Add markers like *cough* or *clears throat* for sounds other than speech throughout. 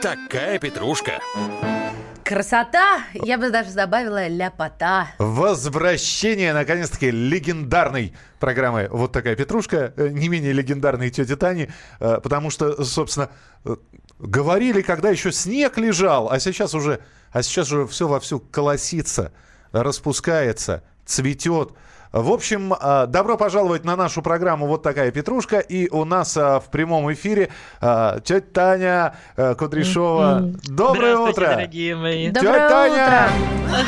такая петрушка. Красота, я бы даже добавила ляпота. Возвращение, наконец-таки, легендарной программы «Вот такая петрушка», э, не менее легендарной тети Тани, э, потому что, собственно, э, говорили, когда еще снег лежал, а сейчас уже, а сейчас уже все вовсю колосится, распускается, цветет. В общем, а, добро пожаловать на нашу программу «Вот такая петрушка». И у нас а, в прямом эфире а, тетя Таня Кудряшова. Доброе утро! дорогие мои. Доброе Таня! утро!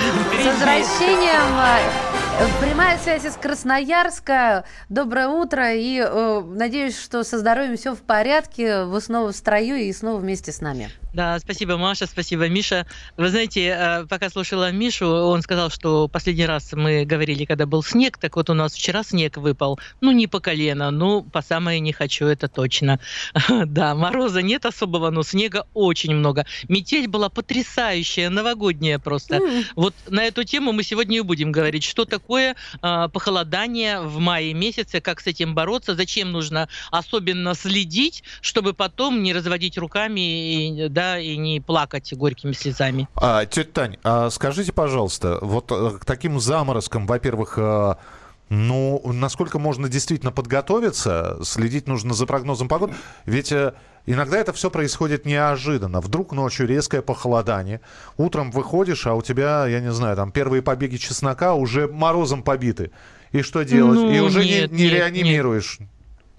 С возвращением! Прямая связь из Красноярска. Доброе утро. И э, надеюсь, что со здоровьем все в порядке. Вы снова в строю и снова вместе с нами. Да, спасибо, Маша, спасибо, Миша. Вы знаете, э, пока слушала Мишу, он сказал, что последний раз мы говорили, когда был снег, так вот у нас вчера снег выпал. Ну, не по колено, ну, по самое не хочу, это точно. *laughs* Да, мороза нет особого, но снега очень много. Метель была потрясающая, новогодняя просто. Вот на эту тему мы сегодня и будем говорить, что такое э, похолодание в мае месяце, как с этим бороться, зачем нужно особенно следить, чтобы потом не разводить руками и, да, и не плакать горькими слезами. А, тетя Тань, а скажите, пожалуйста, вот э, к таким заморозкам, во-первых, э, ну, насколько можно действительно подготовиться? Следить нужно за прогнозом погоды. Ведь э, иногда это все происходит неожиданно. Вдруг ночью резкое похолодание. Утром выходишь, а у тебя, я не знаю, там первые побеги чеснока уже морозом побиты. И что делать? Ну, И уже нет, не, не нет, реанимируешь. Нет,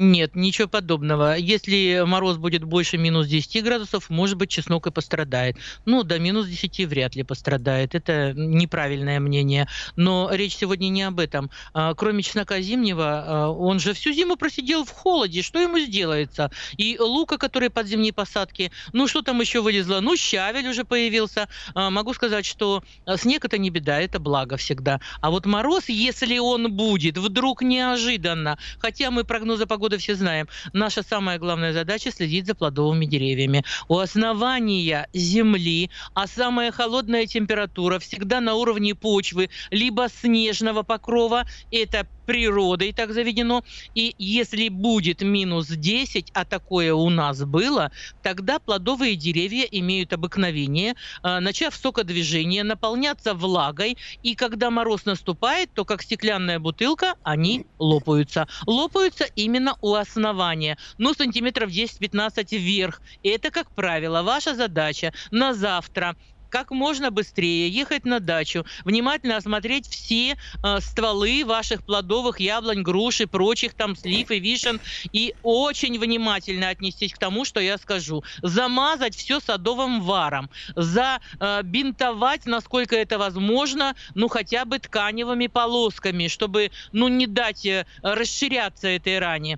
ничего подобного. Если мороз будет больше минус 10 градусов, может быть, чеснок и пострадает. Ну, до минус 10 вряд ли пострадает. Это неправильное мнение. Но речь сегодня не об этом. А, кроме чеснока зимнего, а, он же всю зиму просидел в холоде. Что ему сделается? И лука, который под зимние посадки, ну, что там еще вылезло? Ну, щавель уже появился. А, могу сказать, что снег это не беда, это благо всегда. А вот мороз, если он будет вдруг неожиданно, хотя мы прогнозы погоды все знаем, наша самая главная задача следить за плодовыми деревьями. У основания земли, а самая холодная температура всегда на уровне почвы, либо снежного покрова, это природой так заведено. И если будет минус 10, а такое у нас было, тогда плодовые деревья имеют обыкновение, э, начав сокодвижение, наполняться влагой, и когда мороз наступает, то как стеклянная бутылка, они лопаются. Лопаются именно у основания, ну, сантиметров 10-15 вверх. Это, как правило, ваша задача на завтра как можно быстрее ехать на дачу, внимательно осмотреть все э, стволы ваших плодовых яблонь, груш и прочих там слив и вишен и очень внимательно отнестись к тому, что я скажу. Замазать все садовым варом, забинтовать, э, насколько это возможно, ну хотя бы тканевыми полосками, чтобы ну не дать э, расширяться этой ране.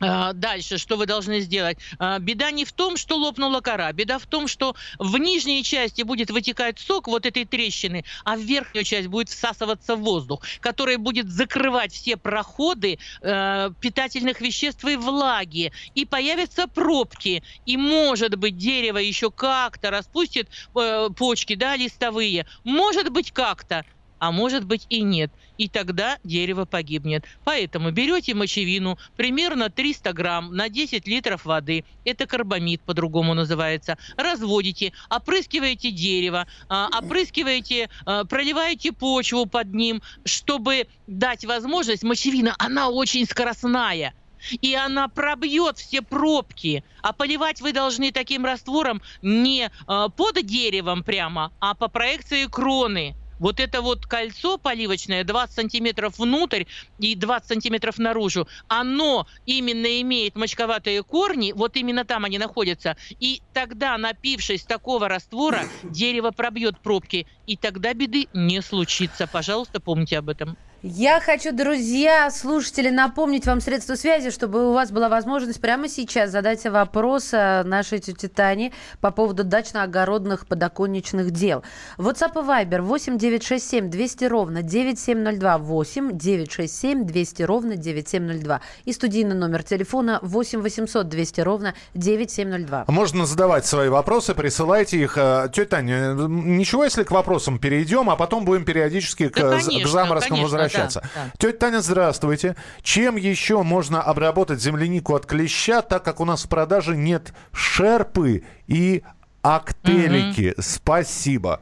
А, дальше, что вы должны сделать? А, беда не в том, что лопнула кора, беда в том, что в нижней части будет вытекать сок вот этой трещины, а в верхнюю часть будет всасываться воздух, который будет закрывать все проходы э, питательных веществ и влаги, и появятся пробки, и может быть дерево еще как-то распустит э, почки, да, листовые, может быть как-то, а может быть и нет. И тогда дерево погибнет. Поэтому берете мочевину, примерно 300 грамм на 10 литров воды, это карбамид по-другому называется, разводите, опрыскиваете дерево, а, опрыскиваете, а, проливаете почву под ним, чтобы дать возможность, мочевина, она очень скоростная, и она пробьет все пробки. А поливать вы должны таким раствором не э, под деревом прямо, а по проекции кроны вот это вот кольцо поливочное 20 сантиметров внутрь и 20 сантиметров наружу, оно именно имеет мочковатые корни, вот именно там они находятся, и тогда, напившись такого раствора, дерево пробьет пробки, и тогда беды не случится. Пожалуйста, помните об этом. Я хочу, друзья, слушатели, напомнить вам средства связи, чтобы у вас была возможность прямо сейчас задать вопрос э, нашей тете Тане по поводу дачно-огородных подоконничных дел. WhatsApp и Viber 8 967 200 ровно 9702 8 967 200 ровно 9702 и студийный номер телефона 8 800 200 ровно 9702. Можно задавать свои вопросы, присылайте их. Э, тетя Таня, ничего, если к вопросам перейдем, а потом будем периодически к, да, конечно, к заморозкам конечно, возвращаться возвращаться. Да, да. Тетя Таня, здравствуйте. Чем еще можно обработать землянику от клеща, так как у нас в продаже нет шерпы и Актелики, угу. спасибо.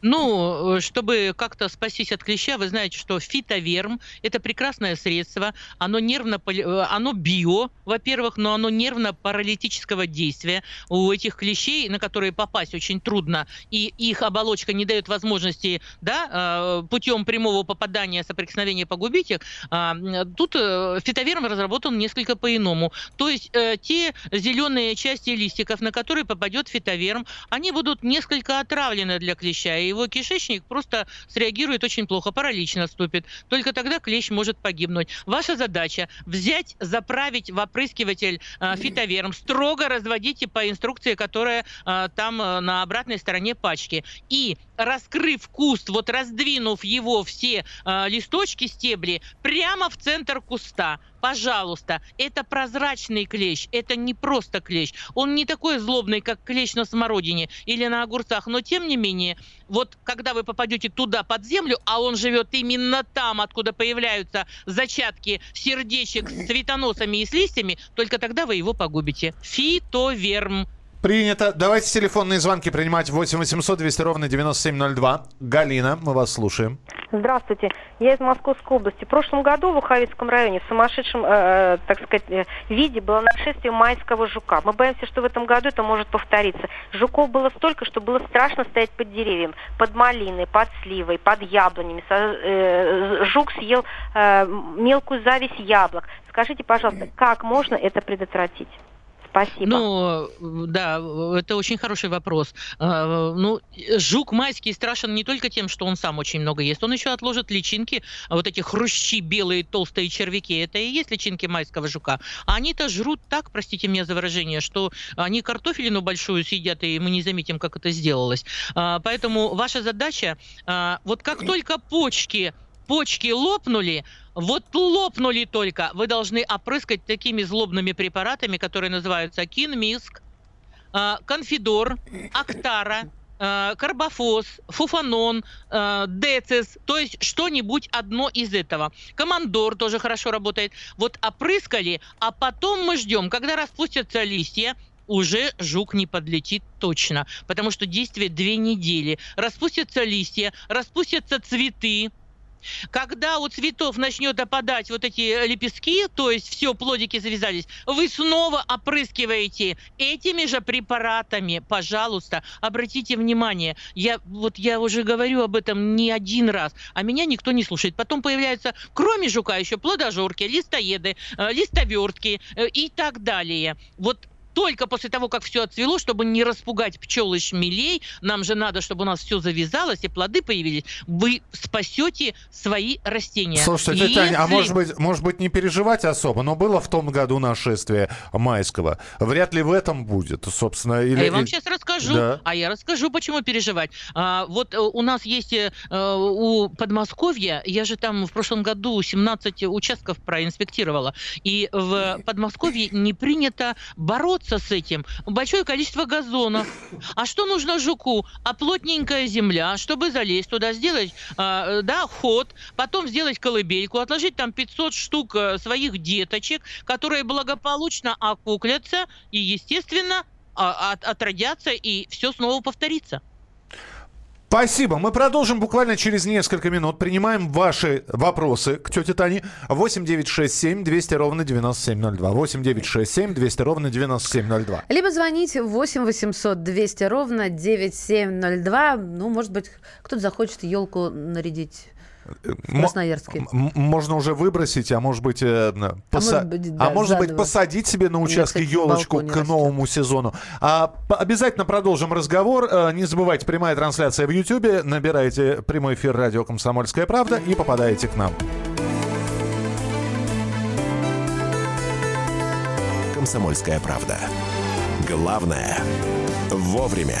Ну, э, чтобы как-то спастись от клеща, вы знаете, что фитоверм – это прекрасное средство. Оно нервно, э, оно био, во-первых, но оно нервно-паралитического действия. У этих клещей, на которые попасть очень трудно, и их оболочка не дает возможности да, э, путем прямого попадания, соприкосновения погубить их, а, тут фитоверм разработан несколько по-иному. То есть те зеленые части листиков, на которые попадет фитоверм, они будут несколько отравлены для клеща, его кишечник просто среагирует очень плохо, паралич наступит. Только тогда клещ может погибнуть. Ваша задача взять, заправить в опрыскиватель э, фитовером, строго разводите по инструкции, которая э, там э, на обратной стороне пачки. И раскрыв куст, вот раздвинув его все э, листочки, стебли, прямо в центр куста. Пожалуйста, это прозрачный клещ, это не просто клещ. Он не такой злобный, как клещ на смородине или на огурцах, но тем не менее, вот когда вы попадете туда под землю, а он живет именно там, откуда появляются зачатки сердечек с цветоносами и с листьями, только тогда вы его погубите. Фитоверм. Принято. Давайте телефонные звонки принимать 8 800 200 ровно 9702. Галина, мы вас слушаем. Здравствуйте. Я из Московской области. В прошлом году в Уховицком районе в сумасшедшем, э, э так сказать, э, виде было нашествие майского жука. Мы боимся, что в этом году это может повториться. Жуков было столько, что было страшно стоять под деревьям, под малиной, под сливой, под яблонями. Э, жук съел э, мелкую зависть яблок. Скажите, пожалуйста, как можно это предотвратить? Спасибо. Ну, да, это очень хороший вопрос. А, ну, жук майский страшен не только тем, что он сам очень много ест, он еще отложит личинки, вот эти хрущи, белые толстые червяки, это и есть личинки майского жука. А они-то жрут так, простите меня за выражение, что они картофелину большую съедят, и мы не заметим, как это сделалось. А, поэтому ваша задача, а, вот как только почки почки лопнули, вот лопнули только, вы должны опрыскать такими злобными препаратами, которые называются кинмиск, а, конфидор, актара, а, карбофос, фуфанон, а, децис, то есть что-нибудь одно из этого. Командор тоже хорошо работает. Вот опрыскали, а потом мы ждем, когда распустятся листья, уже жук не подлетит точно, потому что действие две недели. Распустятся листья, распустятся цветы, когда у цветов начнет опадать вот эти лепестки, то есть все, плодики завязались, вы снова опрыскиваете этими же препаратами. Пожалуйста, обратите внимание. Я вот я уже говорю об этом не один раз, а меня никто не слушает. Потом появляются, кроме жука, еще плодожорки, листоеды, э, листовертки э, и так далее. Вот только после того, как все отцвело, чтобы не распугать пчел и шмелей, нам же надо, чтобы у нас все завязалось и плоды появились, вы спасете свои растения. Слушайте, Если... Таня, а может быть, может быть не переживать особо, но было в том году нашествие майского. Вряд ли в этом будет, собственно. Или... А я вам сейчас расскажу. Да. А я расскажу, почему переживать. А, вот э, у нас есть э, у Подмосковья, я же там в прошлом году 17 участков проинспектировала, и в Подмосковье не принято бороться бороться с этим большое количество газонов. А что нужно жуку? А плотненькая земля, чтобы залезть туда, сделать э, да, ход, потом сделать колыбельку, отложить там 500 штук э, своих деточек, которые благополучно окуклятся и, естественно, а, от, отродятся, и все снова повторится. Спасибо. Мы продолжим буквально через несколько минут. Принимаем ваши вопросы к тете Тане. 8 9 6 7 200 ровно 9702. 8 9 6 7 200 ровно 9702. Либо звоните 8 800 200 ровно 9702. Ну, может быть, кто-то захочет елку нарядить Красноярске. Можно уже выбросить, а может быть, э, поса... а может, быть, да, а может быть посадить себе на участке елочку к новому растет. сезону. А, обязательно продолжим разговор. Э, не забывайте, прямая трансляция в YouTube. Набирайте прямой эфир радио «Комсомольская правда» и попадаете к нам. «Комсомольская правда». Главное – вовремя.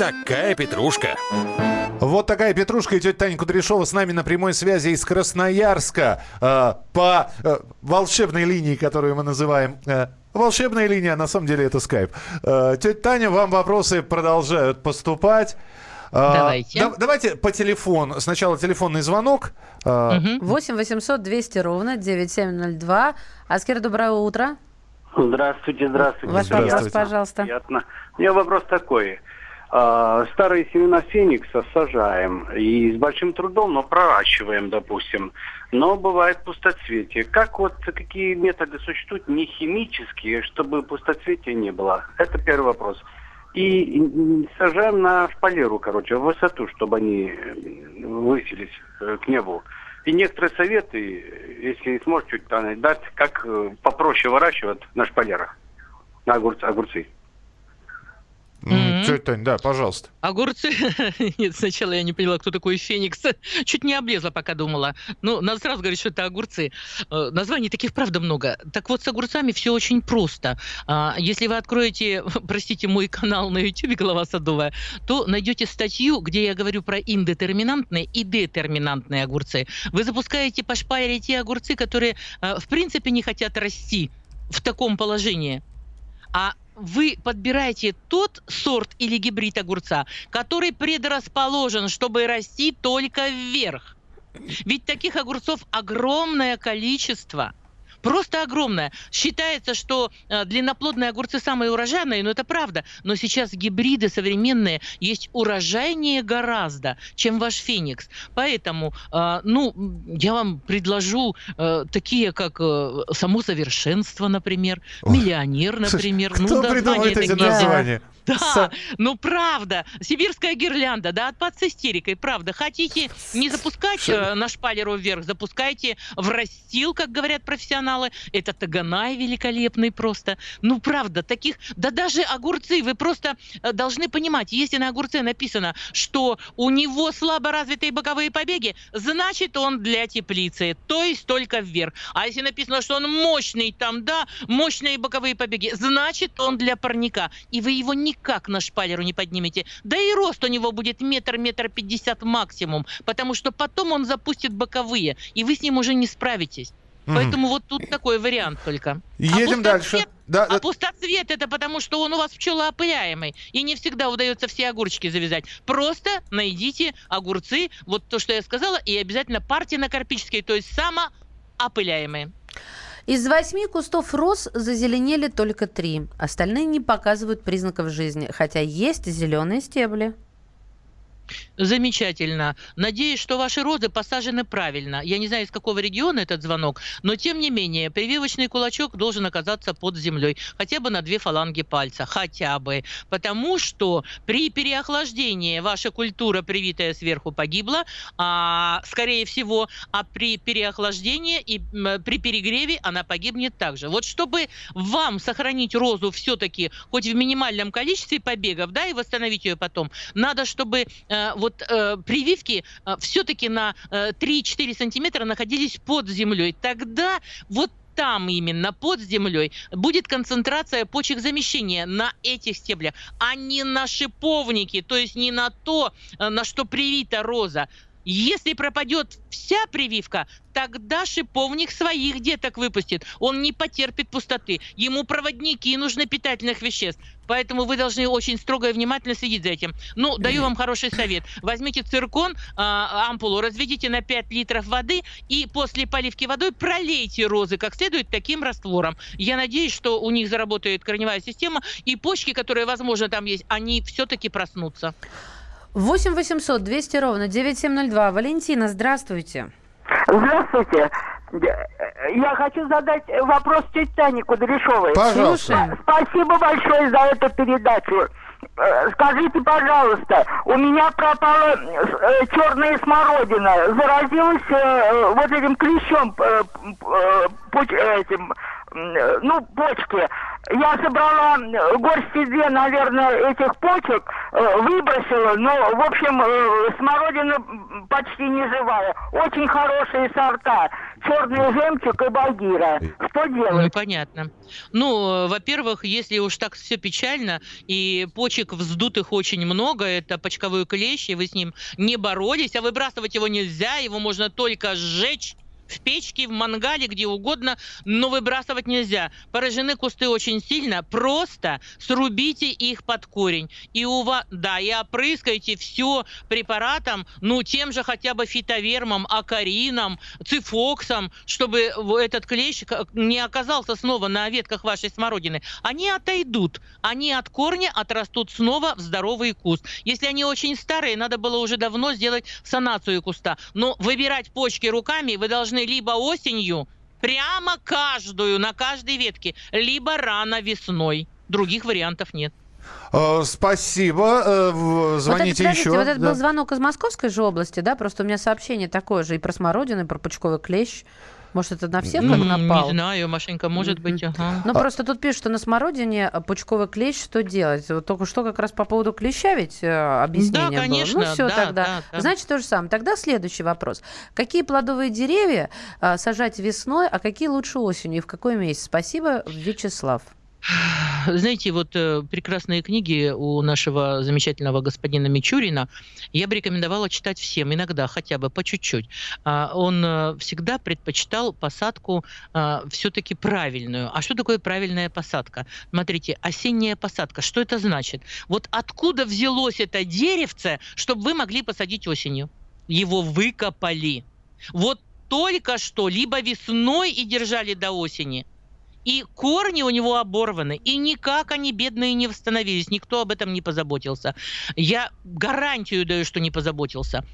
Такая петрушка. Вот такая Петрушка и тетя Таня Кудряшова с нами на прямой связи из Красноярска э, по э, волшебной линии, которую мы называем э, волшебная линия, а на самом деле это скайп. Э, тетя Таня, вам вопросы продолжают поступать. Э, Давайте. да- давайте по телефону. Сначала телефонный звонок. Э, 8 800 200 ровно 9702. Аскер, доброе утро. Здравствуйте, здравствуйте. Ваш Здравствуйте. вопрос, пожалуйста. Приятно. У меня вопрос такой. А, Старые семена феникса сажаем и с большим трудом, но проращиваем, допустим. Но бывает пустоцветие. Как вот какие методы существуют не химические, чтобы пустоцветия не было? Это первый вопрос. И сажаем на шпалеру, короче, в высоту, чтобы они высились э, к небу. И некоторые советы, если сможете чуть дать, как э, попроще выращивать на шпалерах, на огурцы. огурцы. М, Тетя Тань, да, пожалуйста. Огурцы? *laughs* Нет, сначала я не поняла, кто такой Феникс. *laughs* Чуть не облезла, пока думала. Ну, надо сразу говорить, что это огурцы. Э, Названий таких, правда, много. Так вот, с огурцами все очень просто. А, Если вы откроете, *laughs* простите, мой канал на YouTube «Голова садовая», то найдете статью, где я говорю про индетерминантные и детерминантные огурцы. Вы запускаете по шпалере те огурцы, которые, э, в принципе, не хотят расти в таком положении. А вы подбираете тот сорт или гибрид огурца, который предрасположен, чтобы расти только вверх. Ведь таких огурцов огромное количество. Просто огромное. Считается, что э, длинноплодные огурцы самые урожайные, но это правда. Но сейчас гибриды современные есть урожайнее гораздо, чем ваш феникс. Поэтому, э, ну, я вам предложу э, такие, как само совершенство, например, миллионер, например. Кто ну, названия придумывает эти названия? Да, Са- ну правда. Сибирская гирлянда, да, отпад с истерикой, правда. Хотите не запускать э, на шпалеру вверх, запускайте в растил, как говорят профессионалы. Это таганай великолепный просто. Ну правда, таких, да даже огурцы, вы просто э, должны понимать, если на огурце написано, что у него слабо развитые боковые побеги, значит он для теплицы, то есть только вверх. А если написано, что он мощный там, да, мощные боковые побеги, значит он для парника. И вы его никак на шпалеру не поднимете. Да и рост у него будет метр, метр пятьдесят максимум, потому что потом он запустит боковые, и вы с ним уже не справитесь. Поэтому вот тут такой вариант только. Едем а дальше. Да, а да. пустоцвет это потому, что он у вас пчелоопыляемый. И не всегда удается все огурчики завязать. Просто найдите огурцы, вот то, что я сказала, и обязательно партинокарпические, то есть самоопыляемые. Из восьми кустов роз зазеленели только три. Остальные не показывают признаков жизни, хотя есть зеленые стебли. Замечательно. Надеюсь, что ваши розы посажены правильно. Я не знаю, из какого региона этот звонок, но тем не менее, прививочный кулачок должен оказаться под землей. Хотя бы на две фаланги пальца. Хотя бы. Потому что при переохлаждении ваша культура, привитая сверху, погибла, а, скорее всего, а при переохлаждении и при перегреве она погибнет также. Вот чтобы вам сохранить розу все-таки хоть в минимальном количестве побегов, да, и восстановить ее потом, надо, чтобы э, вот э, прививки все-таки на э, 3-4 сантиметра находились под землей. Тогда вот там именно, под землей, будет концентрация почек замещения на этих стеблях, а не на шиповнике, то есть не на то, э, на что привита роза. Если пропадет вся прививка, тогда шиповник своих деток выпустит. Он не потерпит пустоты. Ему проводники нужны питательных веществ. Поэтому вы должны очень строго и внимательно следить за этим. Ну, даю вам хороший совет. Возьмите циркон, а, ампулу, разведите на 5 литров воды и после поливки водой пролейте розы как следует таким раствором. Я надеюсь, что у них заработает корневая система, и почки, которые, возможно, там есть, они все-таки проснутся. 8 800 200 ровно 9702. Валентина, здравствуйте. Здравствуйте. Я хочу задать вопрос тете Тане Кудряшовой. Пожалуйста. Спасибо большое за эту передачу. Э, Скажите, пожалуйста, у меня пропала э, черная смородина, заразилась э, вот этим клещом, этим, ну, почки. Я собрала э, горсти две, наверное, этих почек, э, выбросила, но, в общем, э, смородина почти не живая. Очень хорошие сорта. Черный жемчуг и багира. Что делать? Ну, понятно. Ну, э, во-первых, если уж так все печально, и почек вздутых очень много, это почковой клещ, и вы с ним не боролись, а выбрасывать его нельзя, его можно только сжечь, в печке, в мангале, где угодно, но выбрасывать нельзя. Поражены кусты очень сильно, просто срубите их под корень. И у вас, да, и опрыскайте все препаратом, ну, тем же хотя бы фитовермом, акарином, цифоксом, чтобы этот клещ не оказался снова на ветках вашей смородины. Они отойдут, они от корня отрастут снова в здоровый куст. Если они очень старые, надо было уже давно сделать санацию куста. Но выбирать почки руками вы должны нужны либо осенью, прямо каждую, на каждой ветке, либо рано весной. Других вариантов нет. Э, спасибо. Э, звоните вот это, еще. Вот это да. был звонок из Московской же области, да? Просто у меня сообщение такое же и про смородину, и про пучковый клещ. Может, это на всех как напал? Не знаю, Машенька, может быть, ага. Ну, просто тут пишут, что на смородине пучковый клещ, что делать? Вот только что как раз по поводу клеща ведь э, объяснение да, конечно, было. Ну, все да, тогда. Да, да. Значит, то же самое. Тогда следующий вопрос. Какие плодовые деревья а, сажать весной, а какие лучше осенью и в какой месяц? Спасибо, Вячеслав. Знаете, вот э, прекрасные книги у нашего замечательного господина Мичурина я бы рекомендовала читать всем, иногда хотя бы по чуть-чуть. А, он э, всегда предпочитал посадку а, все-таки правильную. А что такое правильная посадка? Смотрите, осенняя посадка, что это значит? Вот откуда взялось это деревце, чтобы вы могли посадить осенью? Его выкопали. Вот только что, либо весной и держали до осени – и корни у него оборваны, и никак они, бедные, не восстановились. Никто об этом не позаботился. Я гарантию даю, что не позаботился.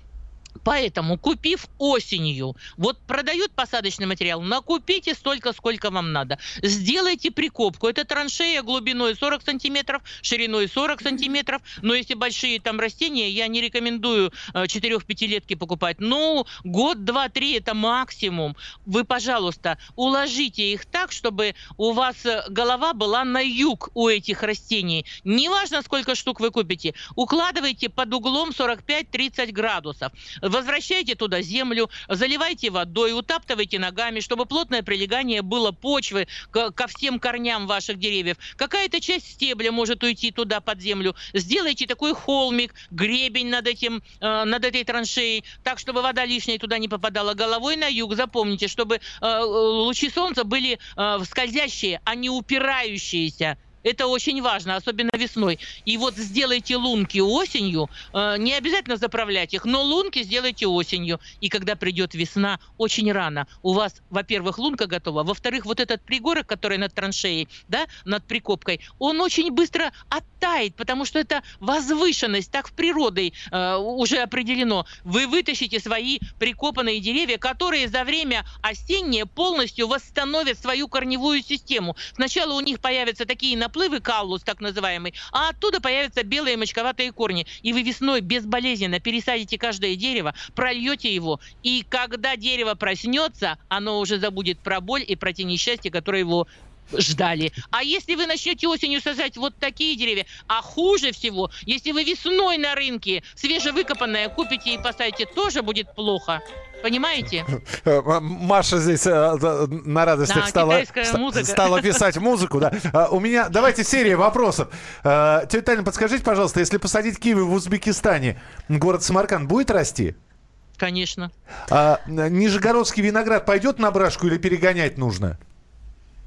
Поэтому, купив осенью, вот продают посадочный материал, накупите столько, сколько вам надо. Сделайте прикопку. Это траншея глубиной 40 сантиметров, шириной 40 сантиметров. Но если большие там растения, я не рекомендую 4-5-летки э, покупать. Ну, год, два, три это максимум. Вы, пожалуйста, уложите их так, чтобы у вас э, голова была на юг у этих растений. Неважно, сколько штук вы купите. Укладывайте под углом 45-30 градусов возвращайте туда землю, заливайте водой, утаптывайте ногами, чтобы плотное прилегание было почвы ко, всем корням ваших деревьев. Какая-то часть стебля может уйти туда под землю. Сделайте такой холмик, гребень над этим, э, над этой траншеей, так, чтобы вода лишняя туда не попадала. Головой на юг, запомните, чтобы э, лучи солнца были э, скользящие, а не упирающиеся это очень важно, особенно весной. И вот сделайте лунки осенью, э, не обязательно заправлять их, но лунки сделайте осенью. И когда придет весна, очень рано, у вас, во-первых, лунка готова, во-вторых, вот этот пригорок, который над траншеей, да, над прикопкой, он очень быстро оттает, потому что это возвышенность, так в природе э, уже определено. Вы вытащите свои прикопанные деревья, которые за время осеннее полностью восстановят свою корневую систему. Сначала у них появятся такие наплывы, наплывы каллус, так называемый, а оттуда появятся белые мочковатые корни. И вы весной безболезненно пересадите каждое дерево, прольете его, и когда дерево проснется, оно уже забудет про боль и про те несчастья, которые его ждали. А если вы начнете осенью сажать вот такие деревья, а хуже всего, если вы весной на рынке свежевыкопанное купите и посадите, тоже будет плохо. Понимаете? Маша здесь э, на радостях да, стала, стала писать музыку. Да. А, у меня, давайте серия вопросов. Тетя Таня, подскажите, пожалуйста, если посадить киви в Узбекистане, город Самарканд будет расти? Конечно. А, Нижегородский виноград пойдет на брашку или перегонять нужно?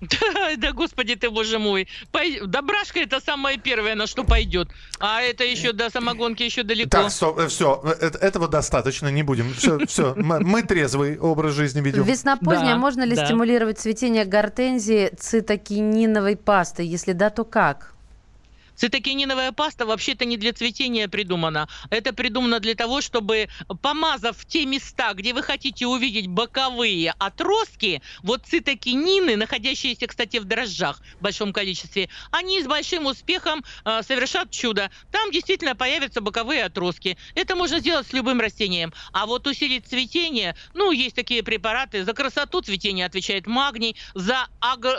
Да, *laughs* да, господи ты, боже мой. Пой... Добрашка это самое первое, на что пойдет. А это еще до самогонки еще далеко. Так, стоп, все, э, это, этого достаточно, не будем. Все, *laughs* все, мы, мы трезвый образ жизни ведем. Весна поздняя, да, можно ли да. стимулировать цветение гортензии цитокининовой пастой? Если да, то как? Цитокининовая паста вообще-то не для цветения придумана. Это придумано для того, чтобы, помазав те места, где вы хотите увидеть боковые отростки, вот цитокинины, находящиеся, кстати, в дрожжах в большом количестве, они с большим успехом э, совершат чудо. Там действительно появятся боковые отростки. Это можно сделать с любым растением. А вот усилить цветение, ну, есть такие препараты. За красоту цветения отвечает магний, за,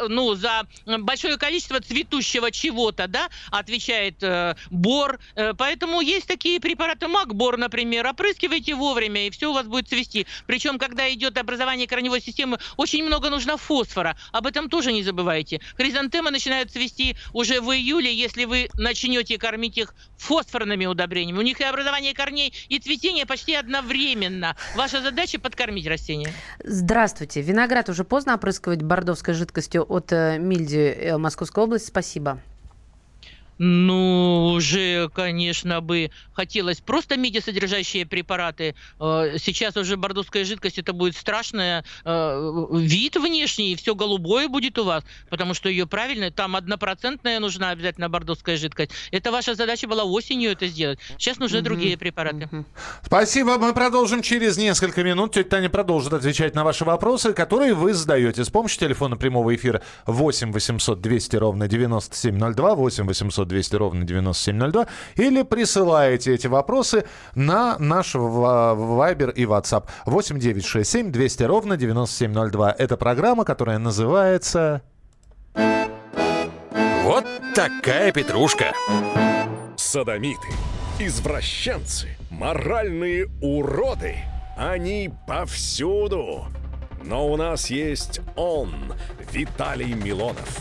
ну, за большое количество цветущего чего-то, да, отвечает э, бор. Э, поэтому есть такие препараты, магбор, например. Опрыскивайте вовремя, и все у вас будет цвести. Причем, когда идет образование корневой системы, очень много нужно фосфора. Об этом тоже не забывайте. Хризантемы начинают цвести уже в июле, если вы начнете кормить их фосфорными удобрениями. У них и образование корней, и цветение почти одновременно. Ваша задача подкормить растения. Здравствуйте. Виноград уже поздно опрыскивать бордовской жидкостью от э, Мильди э, Московской области. Спасибо. Ну, уже, конечно, бы хотелось просто медиасодержащие препараты. Э, сейчас уже бордовская жидкость, это будет страшный э, вид внешний, и все голубое будет у вас, потому что ее правильно, там однопроцентная нужна обязательно бордовская жидкость. Это ваша задача была осенью это сделать. Сейчас нужны угу. другие препараты. Угу. Спасибо, мы продолжим через несколько минут. Тетя Таня продолжит отвечать на ваши вопросы, которые вы задаете с помощью телефона прямого эфира 8 800 200 ровно 9702, 8 800 200 ровно 9702, или присылаете эти вопросы на наш Вайбер и WhatsApp 8967 200 ровно 9702. Это программа, которая называется... Вот такая петрушка. Садомиты, извращенцы, моральные уроды. Они повсюду. Но у нас есть он, Виталий Милонов.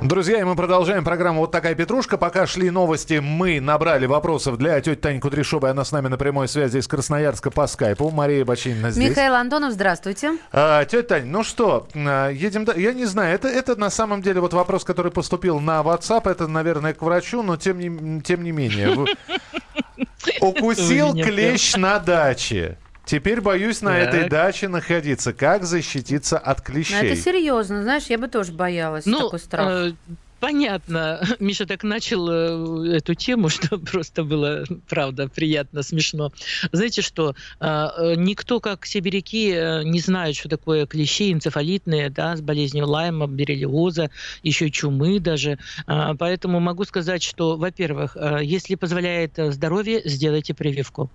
Друзья, и мы продолжаем программу «Вот такая петрушка». Пока шли новости, мы набрали вопросов для тети Тани Кудряшовой. Она с нами на прямой связи из Красноярска по скайпу. Мария Бочинина здесь. Михаил Антонов, здравствуйте. А, тетя Тань, ну что, а, едем... Я не знаю, это, это на самом деле вот вопрос, который поступил на WhatsApp. Это, наверное, к врачу, но тем не, тем не менее. *laughs* Укусил клещ на даче. Теперь боюсь на так. этой даче находиться. Как защититься от клещей? Ну, это серьезно, знаешь, я бы тоже боялась ну, такой страх. Э, понятно. *laughs* Миша так начал э, эту тему, *laughs* что просто было, правда, приятно, смешно. Знаете что, а, э, никто, как сибиряки, э, не знает, что такое клещи энцефалитные, да, с болезнью Лайма, бериллиоза, еще чумы даже. Поэтому могу сказать, что, во-первых, э, если позволяет здоровье, сделайте прививку.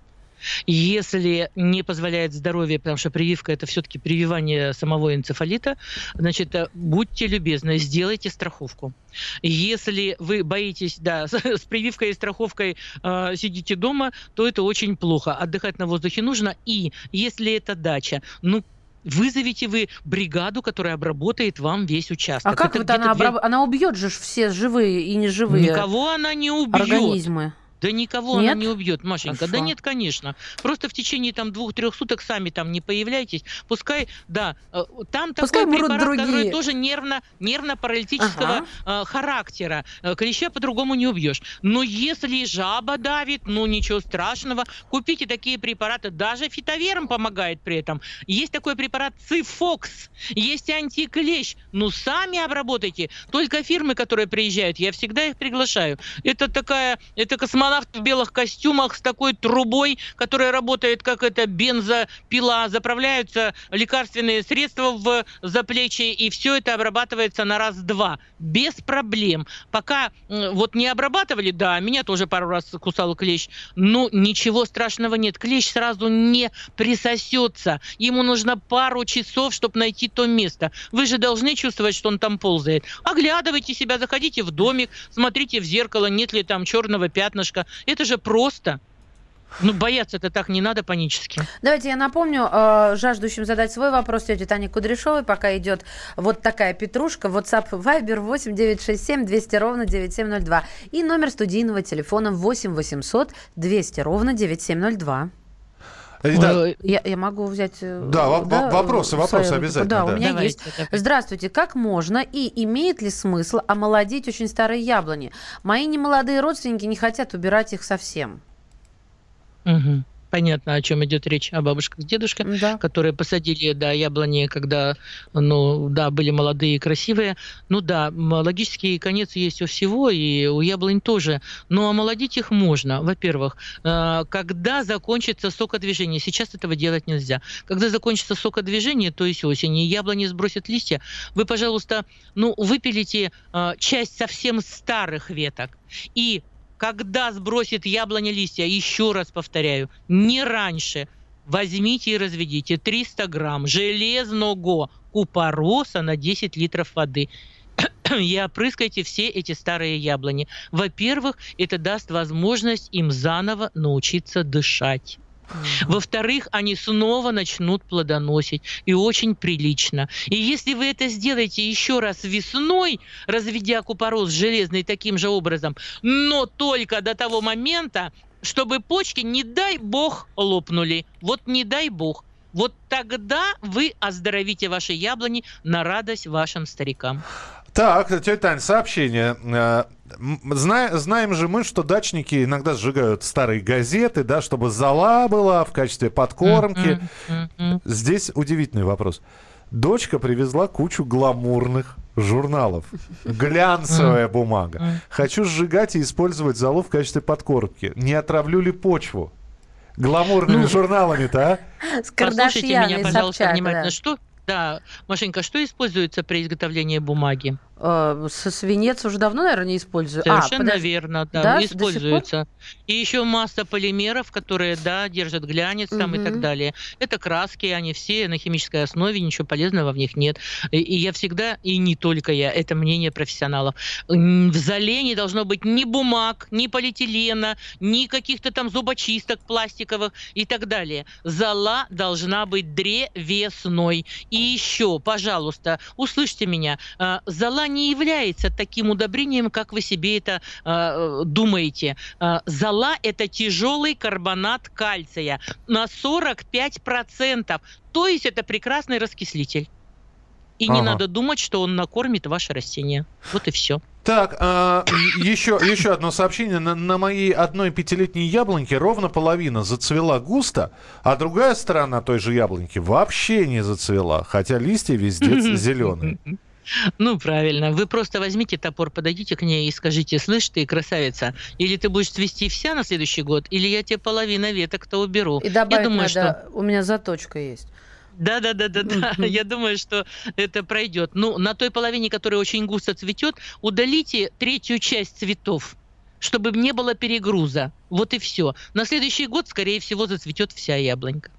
Если не позволяет здоровье, потому что прививка это все-таки прививание самого энцефалита, значит, э, будьте любезны, сделайте страховку. Если вы боитесь, да, *laughs* с прививкой и страховкой э, сидите дома, то это очень плохо. Отдыхать на воздухе нужно. И если это дача, ну вызовите вы бригаду, которая обработает вам весь участок. А как это вот она, обраб... она убьет же все живые и неживые Никого она не убьет. Организмы. Да никого нет? она не убьет, Машенька. Хорошо. Да нет, конечно. Просто в течение там двух-трех суток сами там не появляйтесь. Пускай, да, э, там Пускай такой препарат, другие. который тоже нервно, нервно-паралитического ага. э, характера. Э, клеща по-другому не убьешь. Но если жаба давит, ну ничего страшного. Купите такие препараты. Даже фитовером помогает при этом. Есть такой препарат Цифокс. Есть антиклещ. Ну, сами обработайте. Только фирмы, которые приезжают, я всегда их приглашаю. Это такая, это космонавт космонавт в белых костюмах с такой трубой, которая работает как это бензопила, заправляются лекарственные средства в заплечье, и все это обрабатывается на раз-два, без проблем. Пока вот не обрабатывали, да, меня тоже пару раз кусал клещ, но ничего страшного нет. Клещ сразу не присосется. Ему нужно пару часов, чтобы найти то место. Вы же должны чувствовать, что он там ползает. Оглядывайте себя, заходите в домик, смотрите в зеркало, нет ли там черного пятнышка, это же просто. Ну, бояться-то так не надо панически. Давайте я напомню э, жаждущим задать свой вопрос тете Тане Кудряшовой, пока идет вот такая петрушка. WhatsApp Viber 8 967 200 ровно 9702. И номер студийного телефона 8 800 200 ровно 9702. Итак, я, я могу взять... э, Да, во- во- вопросы, вопросы свою- обязательно, Да, да. у меня Давайте, есть. Здравствуйте, как можно и имеет ли смысл омолодить очень старые яблони? Мои немолодые родственники не хотят убирать их совсем. Мгм. Понятно, о чем идет речь, о бабушках с дедушками, Да. которые посадили, да, яблони, когда, ну, да, были молодые и красивые. Ну да, логический конец есть у всего, и у яблонь тоже. Но омолодить их можно, во-первых. э, Когда закончится сокодвижение, сейчас этого делать нельзя. Когда закончится сокодвижение, то есть осенью, и яблони сбросят листья, вы, пожалуйста, ну, выпилите э, часть совсем старых веток и когда сбросит яблоня листья, еще раз повторяю, не раньше, возьмите и разведите 300 грамм железного купороса на 10 литров воды *coughs* и опрыскайте все эти старые яблони. Во-первых, это даст возможность им заново научиться дышать. Во-вторых, они снова начнут плодоносить. И очень прилично. И если вы это сделаете еще раз весной, разведя купорос железный таким же образом, но только до того момента, чтобы почки, не дай бог, лопнули. Вот не дай бог. Вот тогда вы оздоровите ваши яблони на радость вашим старикам. Так, тетя Тань, сообщение. Зна- знаем же мы, что дачники иногда сжигают старые газеты, да, чтобы зола была в качестве подкормки. Мгм, мгм. Здесь удивительный вопрос. Дочка привезла кучу гламурных журналов. Глянцевая бумага. Хочу сжигать и использовать золу в качестве подкормки. Не отравлю ли почву? Гламурными Ну, журналами-то, а? С Послушайте меня, пожалуйста, Собчак, внимательно. да. Что, да, Машенька, что используется при изготовлении бумаги? Э, свинец уже давно, наверное, не использую. Совершенно а, подожди. верно, да, Да, используется. И еще масса полимеров, которые, да, держат глянец там и так далее. Это краски, они все на химической основе, ничего полезного в них нет. И, и я всегда, и не только я, это мнение профессионалов. В зале не должно быть ни бумаг, ни полиэтилена, ни каких-то там зубочисток пластиковых и так далее. Зала должна быть древесной. И еще, пожалуйста, услышьте меня, а, не является таким удобрением, как вы себе это а, э, думаете. А, Зола – это тяжелый карбонат кальция на 45%. То есть это прекрасный раскислитель. И не Ага. надо думать, что он накормит ваше растение. Вот и все. Так, а, еще, еще одно сообщение. На, на моей одной пятилетней яблоньке ровно половина зацвела густо, а другая сторона той же яблоньки вообще не зацвела, хотя листья везде *laughs* зеленые. Ну, правильно. Вы просто возьмите топор, подойдите к ней и скажите, слышь ты, красавица, или ты будешь цвести вся на следующий год, или я тебе половина веток-то уберу. И добавить я думаю, надо, что... у меня заточка есть. Да, да, да, да, да. Я думаю, что это пройдет. Ну, на той половине, которая очень густо цветет, удалите третью часть цветов чтобы не было перегруза. Вот и все. На следующий год, скорее всего, зацветет вся яблонька.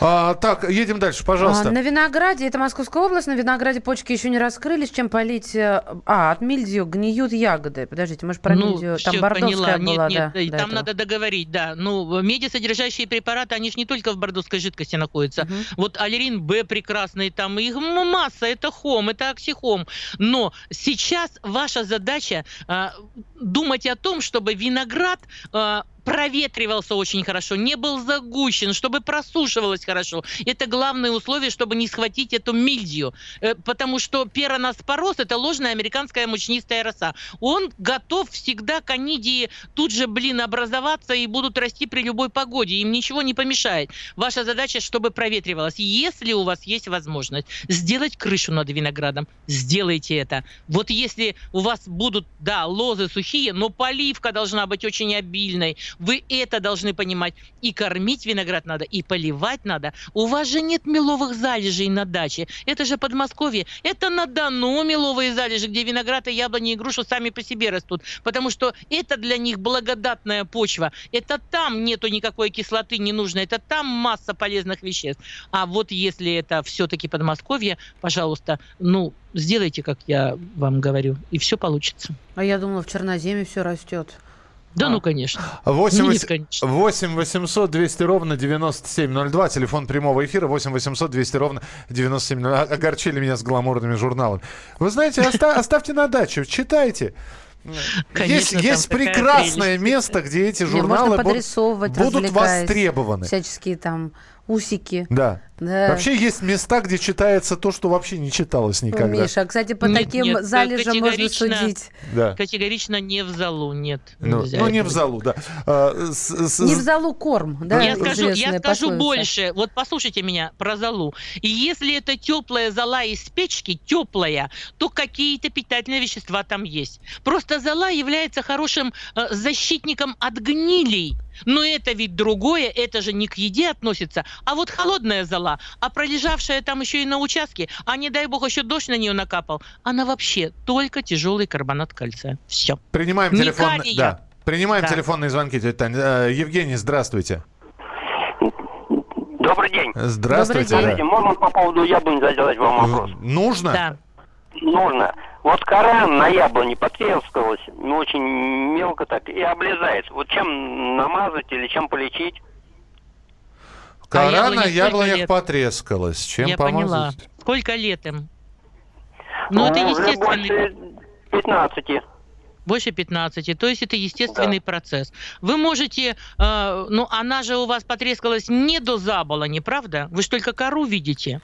А, так, едем дальше, пожалуйста. А, на винограде, это Московская область, на винограде почки еще не раскрылись, чем полить... э, А, от мильдию гниют ягоды. Подождите, может, про мильдию... Там бордовская Ну, поняла. была, нет, да, нет, там этого. надо договорить, да. Ну, медисодержащие препараты, они же не только в бордовской жидкости находятся. Мгм. Вот аллерин Б прекрасный, там их масса, это хом, это оксихом. Но сейчас ваша задача а, думать о том, чтобы виноград а, проветривался очень хорошо, не был загущен, чтобы просушивалось хорошо. Это главное условие, чтобы не схватить эту мильдию. Э, Потому что пероноспороз – это ложная американская мучнистая роса. Он готов всегда канидии тут же, блин, образоваться и будут расти при любой погоде. Им ничего не помешает. Ваша задача, чтобы проветривалось. Если у вас есть возможность сделать крышу над виноградом, сделайте это. Вот если у вас будут, да, лозы сухие, но поливка должна быть очень обильной, вы это должны понимать. И кормить виноград надо, и поливать надо. У вас же нет меловых залежей на даче. Это же Подмосковье. Это на Дону меловые залежи, где виноград и яблони и грушу сами по себе растут. Потому что это для них благодатная почва. Это там нету никакой кислоты не нужно. Это там масса полезных веществ. А вот если это все-таки Подмосковье, пожалуйста, ну, сделайте, как я вам говорю, и все получится. А я думала, в Черноземе все растет. Да, ну, конечно. 8, Нет, 8, конечно. 8 800 200 ровно 9702, телефон прямого эфира 8 800 200 ровно 9702. Огорчили меня с гламурными журналами. Вы знаете, оста- *laughs* оставьте на дачу, читайте. Конечно, есть есть прекрасное прелесть. место, где эти Не, журналы можно будут- будут востребованы. Всяческие там усики. Да. Да. Вообще есть места, где читается то, что вообще не читалось никогда. Миша, кстати, по Нет, таким нет, залежам можно судить. Да. Категорично не в залу, нет. Ну, ну, не в залу, да. А, с- с- Не в залу корм, да? я скажу, я скажу пословица. больше. Вот послушайте меня про залу. И если это теплая зала из печки, теплая, то какие-то питательные вещества там есть. Просто зала является хорошим э, защитником от гнилей. Но это ведь другое, это же не к еде относится. А вот холодная зала, а пролежавшая там еще и на участке, а не дай бог еще дождь на нее накапал, она вообще только тяжелый карбонат кальция. Все. Принимаем Не телефон. Да. Принимаем Да. телефонные звонки, тетя Таня. Э, Евгений, здравствуйте. Добрый день. Здравствуйте. да. Скажите, можно по поводу яблонь задать вам вопрос? Нужно? Да. Нужно. Вот кора на яблоне потрескалась, ну, очень мелко так, и облезает. Вот чем намазать или чем полечить? Кора А на яблонях лет? потрескалась. Чем Я помазать? поняла. Сколько лет им? Ну, это уже естественный... больше 15. Больше 15. То есть это естественный процесс. Вы можете... э, ну, она же у вас потрескалась не до забола, не правда? Вы же только кору видите.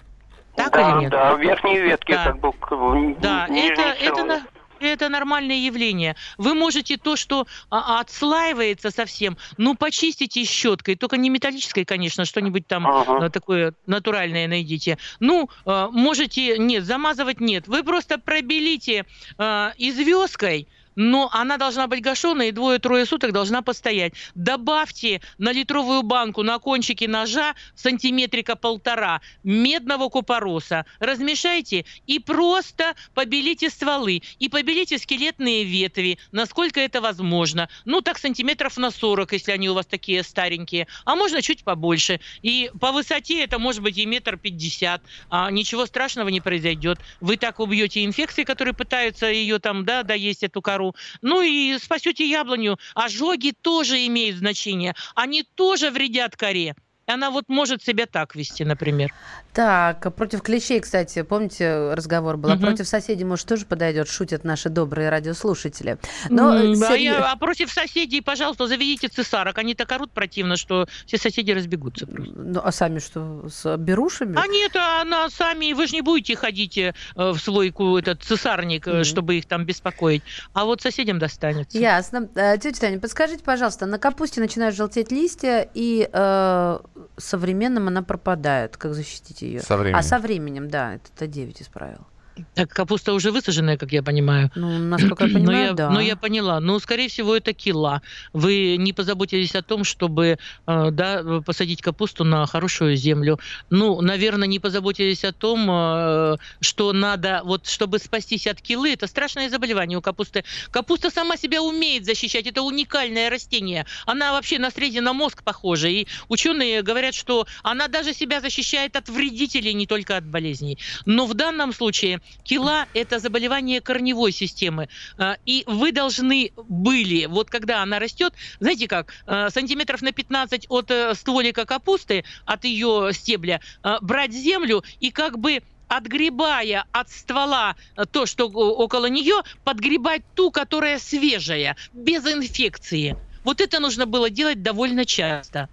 Так да, или нет? да, верхние ветки Да. как бы... Да, это, это, это нормальное явление. Вы можете то, что а, отслаивается совсем, ну, почистите щеткой, только не металлической, конечно, что-нибудь там Ага. э, такое натуральное найдите. Ну, э, можете, нет, замазывать нет. Вы просто пробелите э, известкой, но она должна быть гашеная и двое-трое суток должна постоять. Добавьте на литровую банку на кончике ножа сантиметрика полтора медного купороса. Размешайте и просто побелите стволы. И побелите скелетные ветви, насколько это возможно. Ну, так сантиметров на 40, если они у вас такие старенькие. А можно чуть побольше. И по высоте это может быть и метр пятьдесят. А ничего страшного не произойдет. Вы так убьете инфекции, которые пытаются ее там, да, доесть эту кору. Ну и спасете яблоню. Ожоги тоже имеют значение. Они тоже вредят коре. Она вот может себя так вести, например. Так, против клещей, кстати, помните, разговор был? А Мгм. против соседей, может, тоже подойдет, шутят наши добрые радиослушатели. Но, а, серьё- я- а против соседей, пожалуйста, заведите цесарок. Они так орут противно, что все соседи разбегутся. просто. Ну, а сами что, с берушами? А нет, а она сами, вы же не будете ходить э, в свой этот цесарник, Мгм. чтобы их там беспокоить. А вот соседям достанется. Ясно. Э, Тетя Таня, подскажите, пожалуйста, на капусте начинают желтеть листья, и э, со временем она пропадает. Как защитить ее? Со временем. А со временем, да, это Т9 исправил. Так капуста уже высаженная, как я понимаю. Ну, насколько я *clears throat* но, понимаю, я, да. но я поняла. Ну, скорее всего, это кила. Вы не позаботились о том, чтобы э, да, посадить капусту на хорошую землю. Ну, наверное, не позаботились о том, э, что надо, вот, чтобы спастись от килы, это страшное заболевание у капусты. Капуста сама себя умеет защищать. Это уникальное растение. Она вообще на срезе на мозг похожа. И ученые говорят, что она даже себя защищает от вредителей, не только от болезней. Но в данном случае кила – это заболевание корневой системы. А, И вы должны были, вот когда она растет, знаете как, а, сантиметров на 15 от э, стволика капусты, от ее стебля, а, брать землю и как бы отгребая от ствола э, то, что о- около нее, подгребать ту, которая свежая, без инфекции. Вот это нужно было делать довольно часто.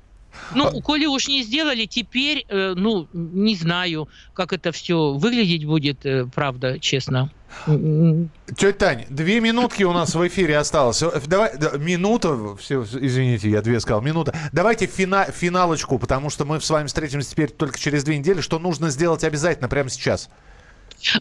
Ну, коли уж не сделали, теперь, э, ну, не знаю, как это все выглядеть будет, э, правда, честно. М, Тетя Тань, две минутки у нас в эфире осталось. Э, Давай, да, минута, все, извините, я две сказал, минута. Давайте фина, финалочку, потому что мы с вами встретимся теперь только через две недели. Что нужно сделать обязательно прямо сейчас?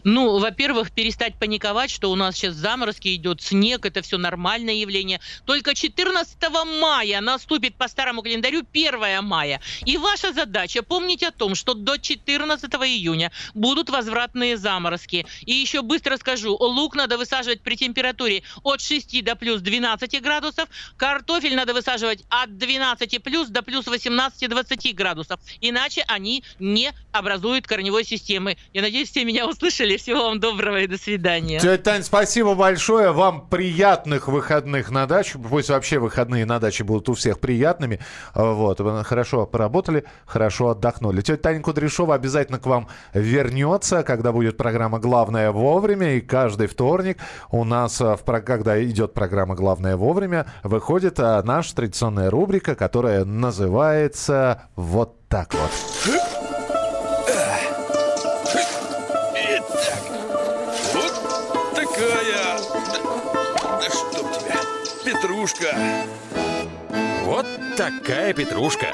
Ну, во-первых, перестать паниковать, что у нас сейчас заморозки, идет снег, это все нормальное явление. Только 14 мая наступит по старому календарю 1 мая. И ваша задача помнить о том, что до 14 июня будут возвратные заморозки. И еще быстро скажу, лук надо высаживать при температуре от 6 до плюс 12 градусов, картофель надо высаживать от 12 плюс до плюс 18-20 градусов. Иначе они не образуют корневой системы. Я надеюсь, все меня услышали. Послушали. Всего вам доброго и до свидания. Тетя Тань, спасибо большое. Вам приятных выходных на даче. Пусть вообще выходные на даче будут у всех приятными. Вот. Вы хорошо поработали, хорошо отдохнули. Тетя Таня Кудряшова обязательно к вам вернется, когда будет программа «Главное вовремя». И каждый вторник у нас, а, в, когда идет программа «Главное вовремя», выходит а, наша традиционная рубрика, которая называется вот так вот. Петрушка. Вот такая петрушка.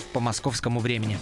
по московскому времени.